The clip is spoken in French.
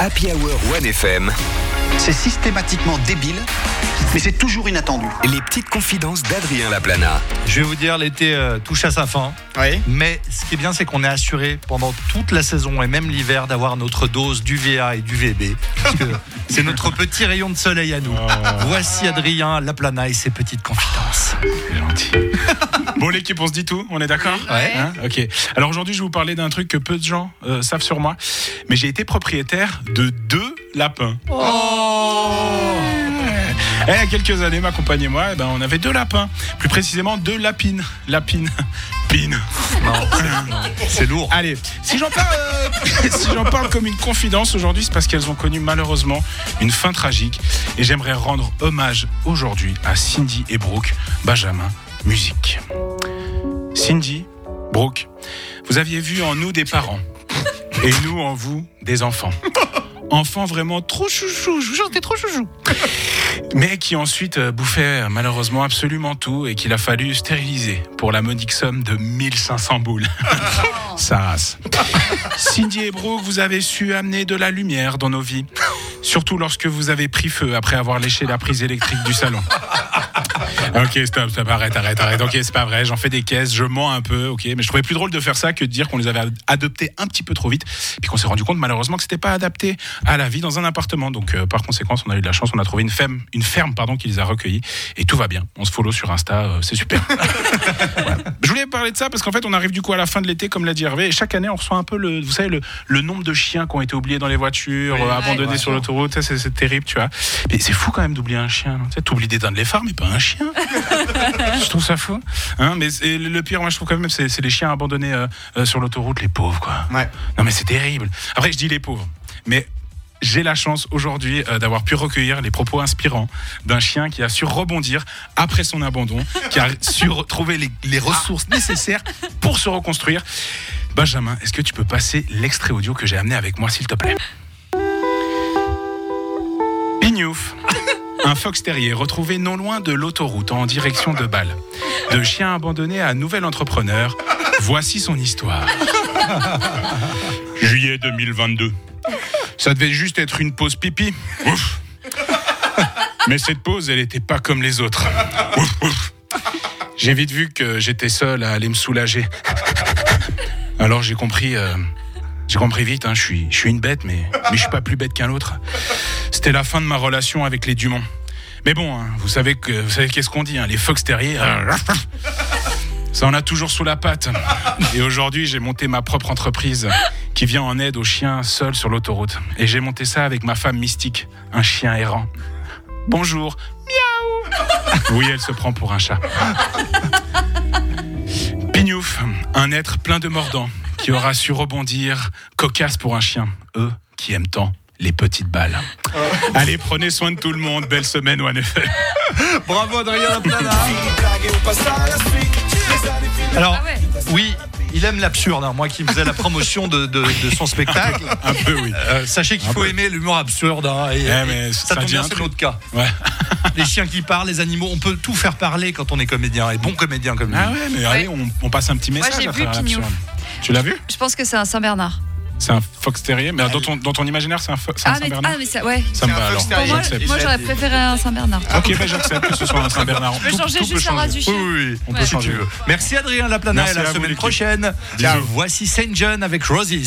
Happy Hour 1FM, C'est systématiquement débile, mais c'est toujours inattendu. les petites confidences d'Adrien Laplana. Je vais vous dire, l'été euh, touche à sa fin. Oui. Mais ce qui est bien, c'est qu'on est assuré pendant toute la saison et même l'hiver d'avoir notre dose d'UVA et d'UVB. Parce que c'est notre petit rayon de soleil à nous. Voici Adrien Laplana et ses petites confidences. C'est gentil. Bon, l'équipe, on se dit tout, on est d'accord Ouais. Hein ok. Alors aujourd'hui, je vais vous parler d'un truc que peu de gens euh, savent sur moi. Mais j'ai été propriétaire de deux lapins. Eh, il y a quelques années, ma compagne et moi, eh ben, on avait deux lapins. Plus précisément, deux lapines. Lapines. C'est lourd. Allez, si j'en parle, euh, si j'en parle comme une confidence aujourd'hui, c'est parce qu'elles ont connu malheureusement une fin tragique. Et j'aimerais rendre hommage aujourd'hui à Cindy et Brooke, Benjamin, musique. Cindy, Brooke, vous aviez vu en nous des parents et nous en vous des enfants. Enfants vraiment trop chouchou, je vous jure, t'es trop chouchou. Mais qui ensuite euh, bouffaient euh, malheureusement absolument tout et qu'il a fallu stériliser pour la modique somme de 1500 boules. Ça race. Cindy et Brooke, vous avez su amener de la lumière dans nos vies. Surtout lorsque vous avez pris feu après avoir léché la prise électrique du salon. Ok, stop, stop, arrête, arrête, arrête. Ok, c'est pas vrai, j'en fais des caisses, je mens un peu, ok. Mais je trouvais plus drôle de faire ça que de dire qu'on les avait adoptés un petit peu trop vite, puis qu'on s'est rendu compte malheureusement que c'était pas adapté à la vie dans un appartement. Donc, euh, par conséquent, on a eu de la chance, on a trouvé une ferme, une ferme pardon, qui les a recueillis, et tout va bien. On se follow sur Insta, euh, c'est super. Je voulais parler de ça parce qu'en fait, on arrive du coup à la fin de l'été, comme l'a dit Hervé, et chaque année, on reçoit un peu le, vous savez, le, le nombre de chiens qui ont été oubliés dans les voitures, euh, abandonnés ouais. sur l'autoroute. C'est terrible, tu vois. Mais c'est fou quand même d'oublier un chien. Tu sais, t'oublies d'éteindre les phares, mais pas un chien. je trouve ça fou. Hein, mais le pire, moi, je trouve quand même, c'est les chiens abandonnés euh, euh, sur l'autoroute, les pauvres, quoi. Ouais. Non, mais c'est terrible. Après, je dis les pauvres, mais j'ai la chance aujourd'hui euh, d'avoir pu recueillir les propos inspirants d'un chien qui a su rebondir après son abandon, qui a su retrouver les, les ressources nécessaires pour se reconstruire. Benjamin, est-ce que tu peux passer l'extrait audio que j'ai amené avec moi, s'il te plaît? Pignouf. Un fox terrier retrouvé non loin de l'autoroute en direction de Bâle. De chien abandonné à nouvel entrepreneur, voici son histoire. Juillet 2022. Ça devait juste être une pause pipi. Ouf. Mais cette pause, elle n'était pas comme les autres. Ouf, ouf. J'ai vite vu que j'étais seul à aller me soulager. Alors j'ai compris, euh, j'ai compris vite. hein, je suis, je suis une bête, mais, mais je suis pas plus bête qu'un autre. C'était la fin de ma relation avec les Dumont. Mais bon, hein, vous savez qu'est-ce qu'on dit, hein, les fox terriers. euh, Ça en a toujours sous la patte. Et aujourd'hui, j'ai monté ma propre entreprise qui vient en aide aux chiens seuls sur l'autoroute. Et j'ai monté ça avec ma femme mystique, un chien errant. Bonjour. Miaou. Oui, elle se prend pour un chat. Pignouf, un être plein de mordants qui aura su rebondir, cocasse pour un chien, eux qui aiment tant les petites balles. Allez, prenez soin de tout le monde. Belle semaine, One FM. Bravo Adrien. Alors, Ah ouais. oui, il aime l'absurde. hein. Moi qui faisais la promotion de, de- de son spectacle, Un peu, oui. euh, sachez qu'il faut peu. aimer l'humour absurde. hein, et- Eh, mais et ça ça tombe bien, c'est notre cas. Ouais. Les chiens qui parlent, les animaux, on peut tout faire parler quand on est comédien. Et bon comédien comme lui. Ah ouais, mais allez, on, on passe un petit message. j'ai à vu travers Pignouf. l'absurde. Tu l'as vu? Je pense que c'est un Saint-Bernard. C'est un fox terrier, mais dans ton, dans ton imaginaire, c'est un, fo- c'est un Ah, mais, Saint-Bernard ah, mais ça, ouais. Ça me un va fox alors. terrier. Moi, J'accepte. moi j'aurais préféré un Saint-Bernard. Ok, ben j'accepte que ce soit un Saint-Bernard. Je peux changer juste la race du Oui, chien. oui, oui, on Ouais. peut changer. Merci Adrien Laplana Merci et à la vous, semaine l'équipe. prochaine. Bisous. Voici Saint John avec Rosie.